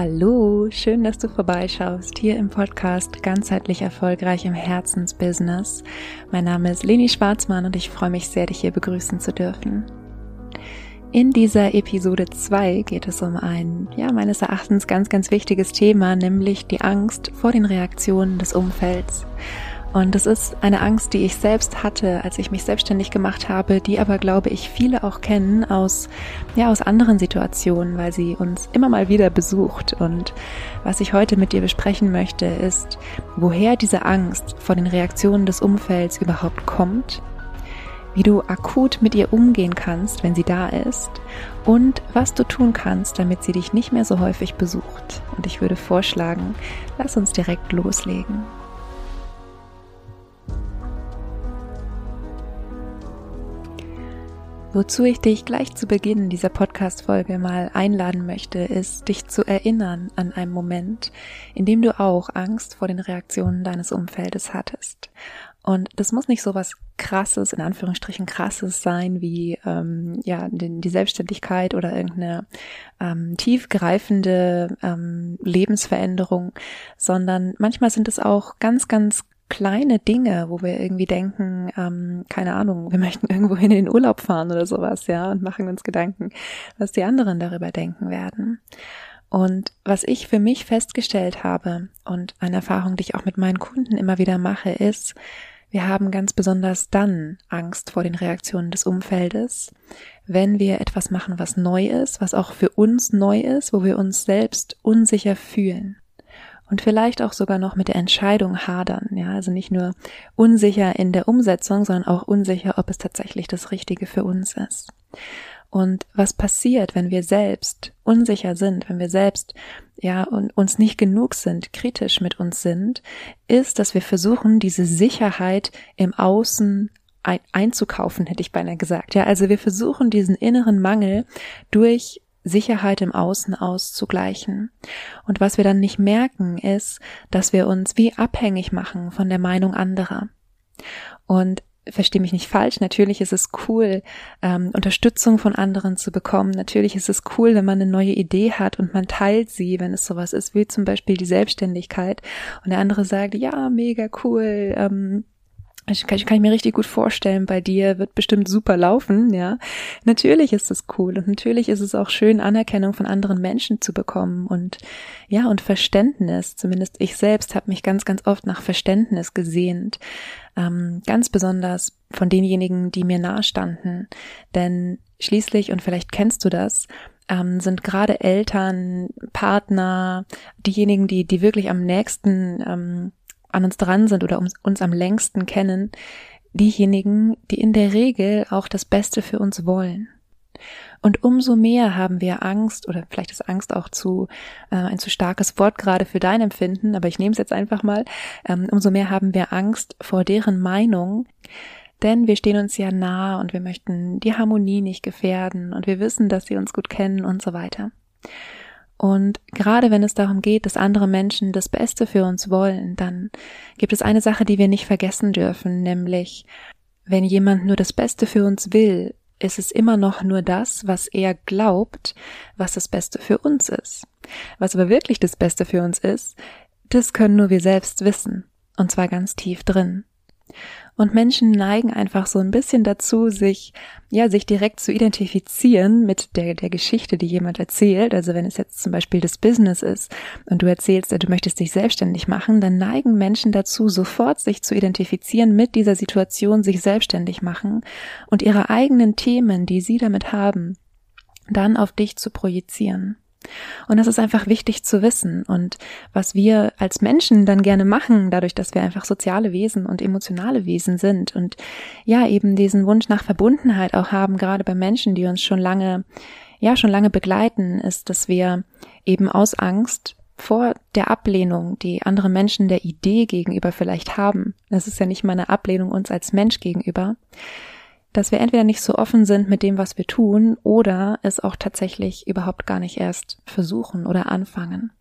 Hallo, schön, dass du vorbeischaust hier im Podcast Ganzheitlich erfolgreich im Herzensbusiness. Mein Name ist Leni Schwarzmann und ich freue mich sehr, dich hier begrüßen zu dürfen. In dieser Episode 2 geht es um ein, ja, meines Erachtens ganz, ganz wichtiges Thema, nämlich die Angst vor den Reaktionen des Umfelds. Und es ist eine Angst, die ich selbst hatte, als ich mich selbstständig gemacht habe, die aber, glaube ich, viele auch kennen aus, ja, aus anderen Situationen, weil sie uns immer mal wieder besucht. Und was ich heute mit dir besprechen möchte, ist, woher diese Angst vor den Reaktionen des Umfelds überhaupt kommt, wie du akut mit ihr umgehen kannst, wenn sie da ist und was du tun kannst, damit sie dich nicht mehr so häufig besucht. Und ich würde vorschlagen, lass uns direkt loslegen. Wozu ich dich gleich zu Beginn dieser Podcast-Folge mal einladen möchte, ist, dich zu erinnern an einen Moment, in dem du auch Angst vor den Reaktionen deines Umfeldes hattest. Und das muss nicht so was krasses, in Anführungsstrichen krasses sein, wie ähm, ja die, die Selbstständigkeit oder irgendeine ähm, tiefgreifende ähm, Lebensveränderung, sondern manchmal sind es auch ganz, ganz kleine Dinge, wo wir irgendwie denken, ähm, keine Ahnung, wir möchten irgendwo in den Urlaub fahren oder sowas, ja, und machen uns Gedanken, was die anderen darüber denken werden. Und was ich für mich festgestellt habe und eine Erfahrung, die ich auch mit meinen Kunden immer wieder mache, ist, wir haben ganz besonders dann Angst vor den Reaktionen des Umfeldes, wenn wir etwas machen, was neu ist, was auch für uns neu ist, wo wir uns selbst unsicher fühlen und vielleicht auch sogar noch mit der Entscheidung hadern. Ja, also nicht nur unsicher in der Umsetzung, sondern auch unsicher, ob es tatsächlich das Richtige für uns ist. Und was passiert, wenn wir selbst unsicher sind, wenn wir selbst ja und uns nicht genug sind, kritisch mit uns sind, ist, dass wir versuchen, diese Sicherheit im Außen einzukaufen, hätte ich beinahe gesagt. Ja, also wir versuchen diesen inneren Mangel durch Sicherheit im Außen auszugleichen. Und was wir dann nicht merken, ist, dass wir uns wie abhängig machen von der Meinung anderer. Und verstehe mich nicht falsch, natürlich ist es cool, ähm, Unterstützung von anderen zu bekommen. Natürlich ist es cool, wenn man eine neue Idee hat und man teilt sie, wenn es sowas ist, wie zum Beispiel die Selbstständigkeit. Und der andere sagt, ja, mega cool, ähm, ich kann, ich kann mir richtig gut vorstellen, bei dir wird bestimmt super laufen, ja. Natürlich ist es cool und natürlich ist es auch schön, Anerkennung von anderen Menschen zu bekommen und ja, und Verständnis. Zumindest ich selbst habe mich ganz, ganz oft nach Verständnis gesehnt. Ähm, ganz besonders von denjenigen, die mir nahestanden. Denn schließlich, und vielleicht kennst du das, ähm, sind gerade Eltern, Partner, diejenigen, die, die wirklich am nächsten ähm, an uns dran sind oder uns am längsten kennen, diejenigen, die in der Regel auch das Beste für uns wollen. Und umso mehr haben wir Angst, oder vielleicht ist Angst auch zu äh, ein zu starkes Wort gerade für dein Empfinden, aber ich nehme es jetzt einfach mal, ähm, umso mehr haben wir Angst vor deren Meinung, denn wir stehen uns ja nah und wir möchten die Harmonie nicht gefährden und wir wissen, dass sie uns gut kennen und so weiter. Und gerade wenn es darum geht, dass andere Menschen das Beste für uns wollen, dann gibt es eine Sache, die wir nicht vergessen dürfen, nämlich wenn jemand nur das Beste für uns will, ist es immer noch nur das, was er glaubt, was das Beste für uns ist. Was aber wirklich das Beste für uns ist, das können nur wir selbst wissen. Und zwar ganz tief drin. Und Menschen neigen einfach so ein bisschen dazu, sich, ja, sich direkt zu identifizieren mit der, der Geschichte, die jemand erzählt. Also wenn es jetzt zum Beispiel das Business ist und du erzählst, du möchtest dich selbstständig machen, dann neigen Menschen dazu, sofort sich zu identifizieren mit dieser Situation, sich selbstständig machen und ihre eigenen Themen, die sie damit haben, dann auf dich zu projizieren. Und das ist einfach wichtig zu wissen. Und was wir als Menschen dann gerne machen, dadurch, dass wir einfach soziale Wesen und emotionale Wesen sind und ja, eben diesen Wunsch nach Verbundenheit auch haben, gerade bei Menschen, die uns schon lange, ja, schon lange begleiten, ist, dass wir eben aus Angst vor der Ablehnung, die andere Menschen der Idee gegenüber vielleicht haben, das ist ja nicht mal eine Ablehnung uns als Mensch gegenüber, dass wir entweder nicht so offen sind mit dem, was wir tun, oder es auch tatsächlich überhaupt gar nicht erst versuchen oder anfangen.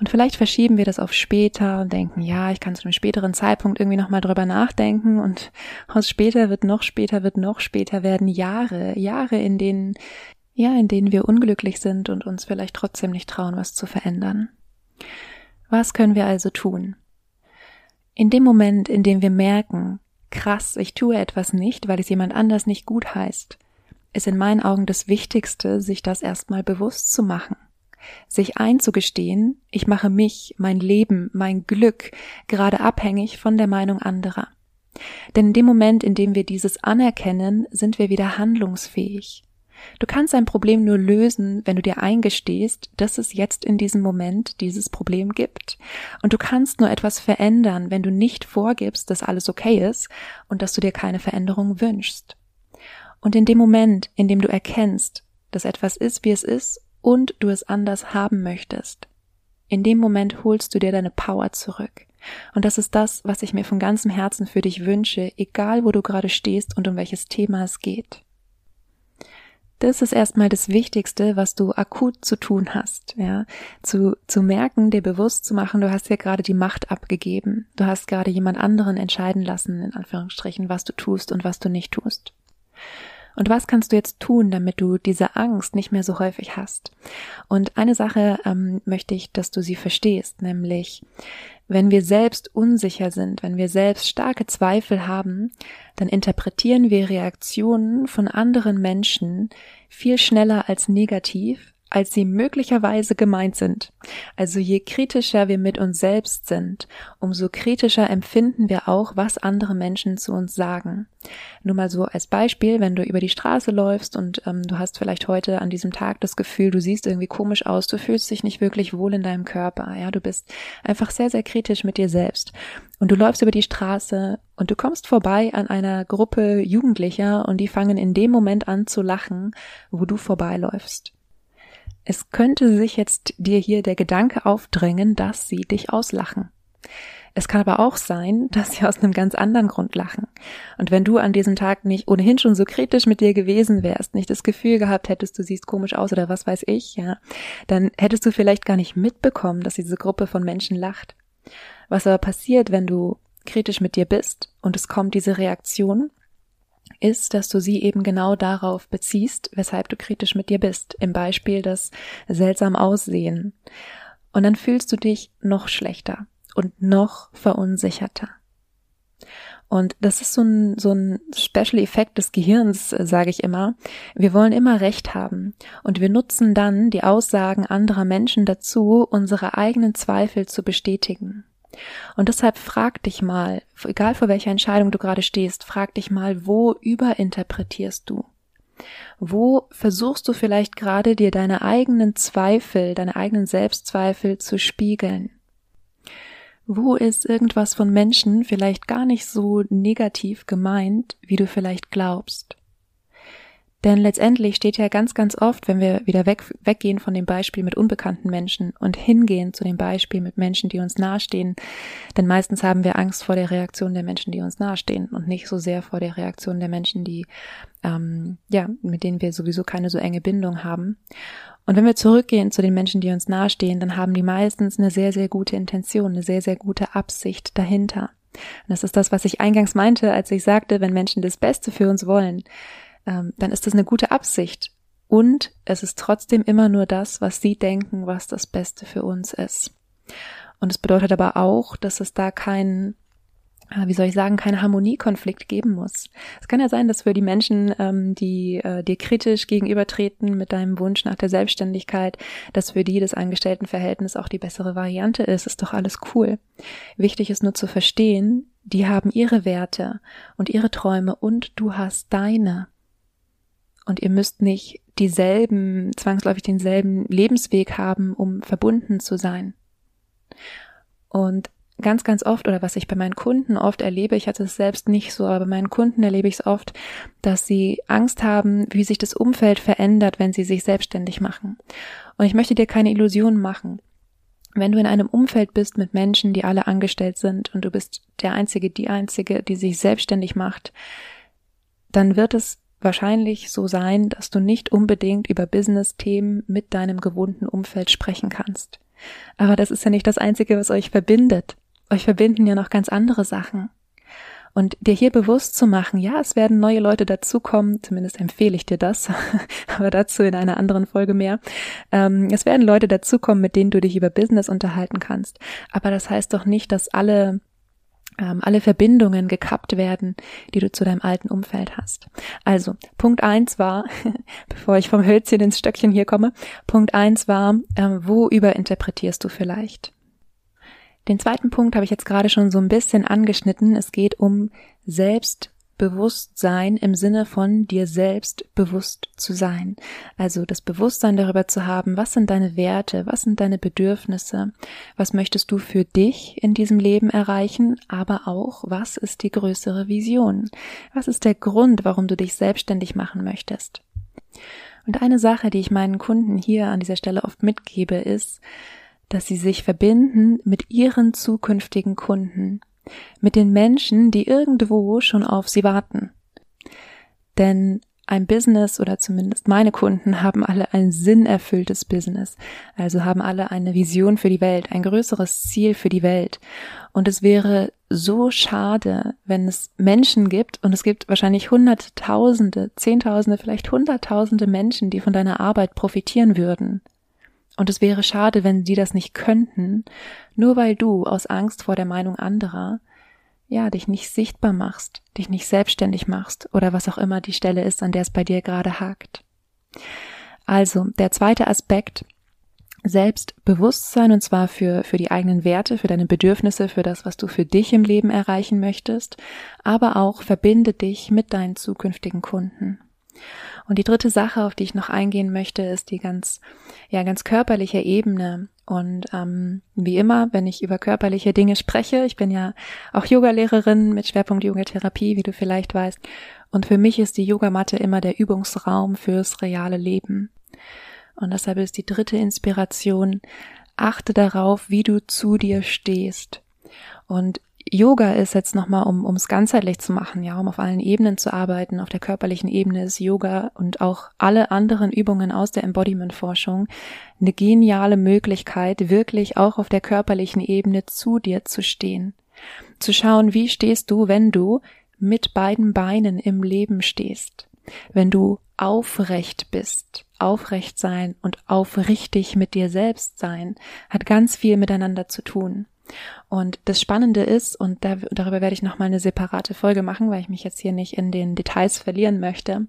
Und vielleicht verschieben wir das auf später und denken, ja, ich kann zu einem späteren Zeitpunkt irgendwie nochmal drüber nachdenken und aus später wird noch später wird noch später werden Jahre, Jahre, in denen ja, in denen wir unglücklich sind und uns vielleicht trotzdem nicht trauen, was zu verändern. Was können wir also tun? In dem Moment, in dem wir merken, krass, ich tue etwas nicht, weil es jemand anders nicht gut heißt, ist in meinen Augen das Wichtigste, sich das erstmal bewusst zu machen. Sich einzugestehen, ich mache mich, mein Leben, mein Glück gerade abhängig von der Meinung anderer. Denn in dem Moment, in dem wir dieses anerkennen, sind wir wieder handlungsfähig. Du kannst ein Problem nur lösen, wenn du dir eingestehst, dass es jetzt in diesem Moment dieses Problem gibt. Und du kannst nur etwas verändern, wenn du nicht vorgibst, dass alles okay ist und dass du dir keine Veränderung wünschst. Und in dem Moment, in dem du erkennst, dass etwas ist, wie es ist und du es anders haben möchtest, in dem Moment holst du dir deine Power zurück. Und das ist das, was ich mir von ganzem Herzen für dich wünsche, egal wo du gerade stehst und um welches Thema es geht. Das ist erstmal das Wichtigste, was du akut zu tun hast, ja. Zu, zu merken, dir bewusst zu machen, du hast ja gerade die Macht abgegeben. Du hast gerade jemand anderen entscheiden lassen, in Anführungsstrichen, was du tust und was du nicht tust. Und was kannst du jetzt tun, damit du diese Angst nicht mehr so häufig hast? Und eine Sache ähm, möchte ich, dass du sie verstehst, nämlich wenn wir selbst unsicher sind, wenn wir selbst starke Zweifel haben, dann interpretieren wir Reaktionen von anderen Menschen viel schneller als negativ als sie möglicherweise gemeint sind. Also je kritischer wir mit uns selbst sind, umso kritischer empfinden wir auch, was andere Menschen zu uns sagen. Nur mal so als Beispiel, wenn du über die Straße läufst und ähm, du hast vielleicht heute an diesem Tag das Gefühl, du siehst irgendwie komisch aus, du fühlst dich nicht wirklich wohl in deinem Körper, ja, du bist einfach sehr, sehr kritisch mit dir selbst. Und du läufst über die Straße und du kommst vorbei an einer Gruppe Jugendlicher und die fangen in dem Moment an zu lachen, wo du vorbeiläufst. Es könnte sich jetzt dir hier der Gedanke aufdrängen, dass sie dich auslachen. Es kann aber auch sein, dass sie aus einem ganz anderen Grund lachen. Und wenn du an diesem Tag nicht ohnehin schon so kritisch mit dir gewesen wärst, nicht das Gefühl gehabt hättest, du siehst komisch aus oder was weiß ich, ja, dann hättest du vielleicht gar nicht mitbekommen, dass diese Gruppe von Menschen lacht. Was aber passiert, wenn du kritisch mit dir bist und es kommt diese Reaktion, ist, dass du sie eben genau darauf beziehst, weshalb du kritisch mit dir bist. Im Beispiel das seltsam Aussehen. Und dann fühlst du dich noch schlechter und noch verunsicherter. Und das ist so ein, so ein Special Effekt des Gehirns, sage ich immer. Wir wollen immer Recht haben. Und wir nutzen dann die Aussagen anderer Menschen dazu, unsere eigenen Zweifel zu bestätigen. Und deshalb frag dich mal, egal vor welcher Entscheidung du gerade stehst, frag dich mal, wo überinterpretierst du? Wo versuchst du vielleicht gerade dir deine eigenen Zweifel, deine eigenen Selbstzweifel zu spiegeln? Wo ist irgendwas von Menschen vielleicht gar nicht so negativ gemeint, wie du vielleicht glaubst? Denn letztendlich steht ja ganz, ganz oft, wenn wir wieder weg, weggehen von dem Beispiel mit unbekannten Menschen und hingehen zu dem Beispiel mit Menschen, die uns nahestehen, denn meistens haben wir Angst vor der Reaktion der Menschen, die uns nahestehen und nicht so sehr vor der Reaktion der Menschen, die, ähm, ja, mit denen wir sowieso keine so enge Bindung haben. Und wenn wir zurückgehen zu den Menschen, die uns nahestehen, dann haben die meistens eine sehr, sehr gute Intention, eine sehr, sehr gute Absicht dahinter. Und das ist das, was ich eingangs meinte, als ich sagte, wenn Menschen das Beste für uns wollen, ähm, dann ist das eine gute Absicht. Und es ist trotzdem immer nur das, was sie denken, was das Beste für uns ist. Und es bedeutet aber auch, dass es da keinen äh, wie soll ich sagen, keinen Harmoniekonflikt geben muss. Es kann ja sein, dass für die Menschen, ähm, die äh, dir kritisch gegenübertreten mit deinem Wunsch nach der Selbstständigkeit, dass für die das Angestelltenverhältnis auch die bessere Variante ist, ist doch alles cool. Wichtig ist nur zu verstehen, die haben ihre Werte und ihre Träume und du hast deine und ihr müsst nicht dieselben, zwangsläufig denselben Lebensweg haben, um verbunden zu sein. Und ganz, ganz oft, oder was ich bei meinen Kunden oft erlebe, ich hatte es selbst nicht so, aber bei meinen Kunden erlebe ich es oft, dass sie Angst haben, wie sich das Umfeld verändert, wenn sie sich selbstständig machen. Und ich möchte dir keine Illusionen machen. Wenn du in einem Umfeld bist mit Menschen, die alle angestellt sind und du bist der Einzige, die Einzige, die sich selbstständig macht, dann wird es wahrscheinlich so sein, dass du nicht unbedingt über Business-Themen mit deinem gewohnten Umfeld sprechen kannst. Aber das ist ja nicht das Einzige, was euch verbindet. Euch verbinden ja noch ganz andere Sachen. Und dir hier bewusst zu machen, ja, es werden neue Leute dazukommen, zumindest empfehle ich dir das, aber dazu in einer anderen Folge mehr. Ähm, es werden Leute dazukommen, mit denen du dich über Business unterhalten kannst. Aber das heißt doch nicht, dass alle ähm, alle Verbindungen gekappt werden, die du zu deinem alten Umfeld hast. Also, Punkt eins war, bevor ich vom Hölzchen ins Stöckchen hier komme, Punkt eins war, ähm, wo überinterpretierst du vielleicht? Den zweiten Punkt habe ich jetzt gerade schon so ein bisschen angeschnitten. Es geht um Selbst Bewusstsein im Sinne von dir selbst bewusst zu sein. Also das Bewusstsein darüber zu haben, was sind deine Werte, was sind deine Bedürfnisse, was möchtest du für dich in diesem Leben erreichen, aber auch, was ist die größere Vision? Was ist der Grund, warum du dich selbstständig machen möchtest? Und eine Sache, die ich meinen Kunden hier an dieser Stelle oft mitgebe, ist, dass sie sich verbinden mit ihren zukünftigen Kunden mit den Menschen, die irgendwo schon auf sie warten. Denn ein Business oder zumindest meine Kunden haben alle ein sinnerfülltes Business, also haben alle eine Vision für die Welt, ein größeres Ziel für die Welt. Und es wäre so schade, wenn es Menschen gibt, und es gibt wahrscheinlich Hunderttausende, Zehntausende, vielleicht Hunderttausende Menschen, die von deiner Arbeit profitieren würden. Und es wäre schade, wenn sie das nicht könnten, nur weil du aus Angst vor der Meinung anderer ja, dich nicht sichtbar machst, dich nicht selbstständig machst oder was auch immer die Stelle ist, an der es bei dir gerade hakt. Also, der zweite Aspekt, Selbstbewusstsein und zwar für, für die eigenen Werte, für deine Bedürfnisse, für das, was du für dich im Leben erreichen möchtest, aber auch verbinde dich mit deinen zukünftigen Kunden. Und die dritte Sache, auf die ich noch eingehen möchte, ist die ganz, ja, ganz körperliche Ebene. Und ähm, wie immer, wenn ich über körperliche Dinge spreche, ich bin ja auch Yogalehrerin mit Schwerpunkt Yogatherapie, wie du vielleicht weißt. Und für mich ist die Yogamatte immer der Übungsraum fürs reale Leben. Und deshalb ist die dritte Inspiration, achte darauf, wie du zu dir stehst. Und Yoga ist jetzt nochmal, um es ganzheitlich zu machen, ja, um auf allen Ebenen zu arbeiten. Auf der körperlichen Ebene ist Yoga und auch alle anderen Übungen aus der Embodiment-Forschung eine geniale Möglichkeit, wirklich auch auf der körperlichen Ebene zu dir zu stehen. Zu schauen, wie stehst du, wenn du mit beiden Beinen im Leben stehst. Wenn du aufrecht bist. Aufrecht sein und aufrichtig mit dir selbst sein hat ganz viel miteinander zu tun. Und das Spannende ist, und da, darüber werde ich nochmal eine separate Folge machen, weil ich mich jetzt hier nicht in den Details verlieren möchte.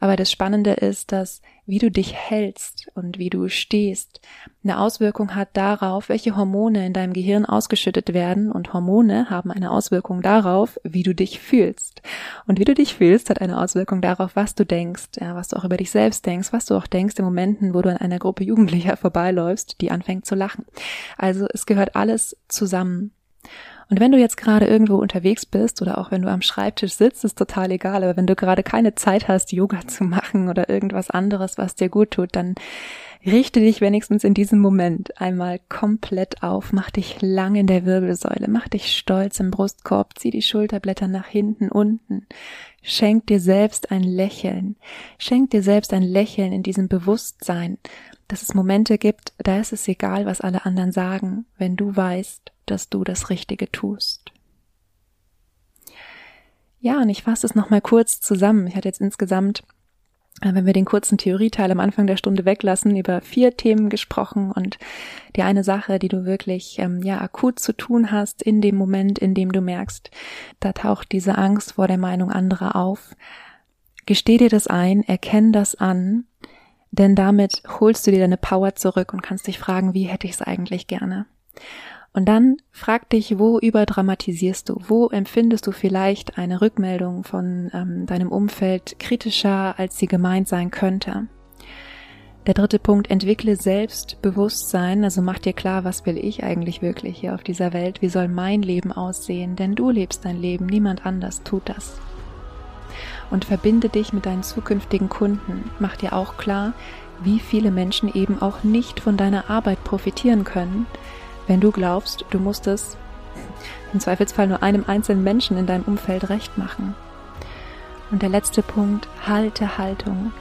Aber das Spannende ist, dass wie du dich hältst und wie du stehst, eine Auswirkung hat darauf, welche Hormone in deinem Gehirn ausgeschüttet werden. Und Hormone haben eine Auswirkung darauf, wie du dich fühlst. Und wie du dich fühlst, hat eine Auswirkung darauf, was du denkst, ja, was du auch über dich selbst denkst, was du auch denkst in Momenten, wo du an einer Gruppe Jugendlicher vorbeiläufst, die anfängt zu lachen. Also es gehört alles zusammen. Und wenn du jetzt gerade irgendwo unterwegs bist oder auch wenn du am Schreibtisch sitzt, ist total egal. Aber wenn du gerade keine Zeit hast, Yoga zu machen oder irgendwas anderes, was dir gut tut, dann richte dich wenigstens in diesem Moment einmal komplett auf, mach dich lang in der Wirbelsäule, mach dich stolz im Brustkorb, zieh die Schulterblätter nach hinten, unten, schenk dir selbst ein Lächeln, schenk dir selbst ein Lächeln in diesem Bewusstsein, dass es Momente gibt, da ist es egal, was alle anderen sagen, wenn du weißt, dass du das Richtige tust. Ja, und ich fasse es nochmal kurz zusammen. Ich hatte jetzt insgesamt, äh, wenn wir den kurzen Theorieteil am Anfang der Stunde weglassen, über vier Themen gesprochen und die eine Sache, die du wirklich ähm, ja akut zu tun hast in dem Moment, in dem du merkst, da taucht diese Angst vor der Meinung anderer auf. Gesteh dir das ein, erkenn das an, denn damit holst du dir deine Power zurück und kannst dich fragen, wie hätte ich es eigentlich gerne. Und dann frag dich, wo überdramatisierst du? Wo empfindest du vielleicht eine Rückmeldung von ähm, deinem Umfeld kritischer, als sie gemeint sein könnte? Der dritte Punkt, entwickle Selbstbewusstsein, also mach dir klar, was will ich eigentlich wirklich hier auf dieser Welt? Wie soll mein Leben aussehen? Denn du lebst dein Leben, niemand anders tut das. Und verbinde dich mit deinen zukünftigen Kunden. Mach dir auch klar, wie viele Menschen eben auch nicht von deiner Arbeit profitieren können, wenn du glaubst, du musst es im Zweifelsfall nur einem einzelnen Menschen in deinem Umfeld recht machen. Und der letzte Punkt, halte Haltung.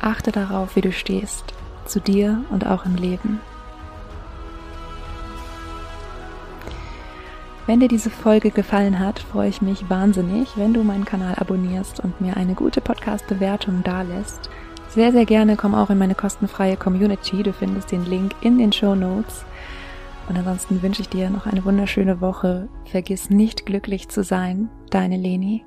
Achte darauf, wie du stehst, zu dir und auch im Leben. Wenn dir diese Folge gefallen hat, freue ich mich wahnsinnig, wenn du meinen Kanal abonnierst und mir eine gute Podcast-Bewertung dalässt. Sehr, sehr gerne komm auch in meine kostenfreie Community. Du findest den Link in den Show Notes. Und ansonsten wünsche ich dir noch eine wunderschöne Woche. Vergiss nicht glücklich zu sein, deine Leni.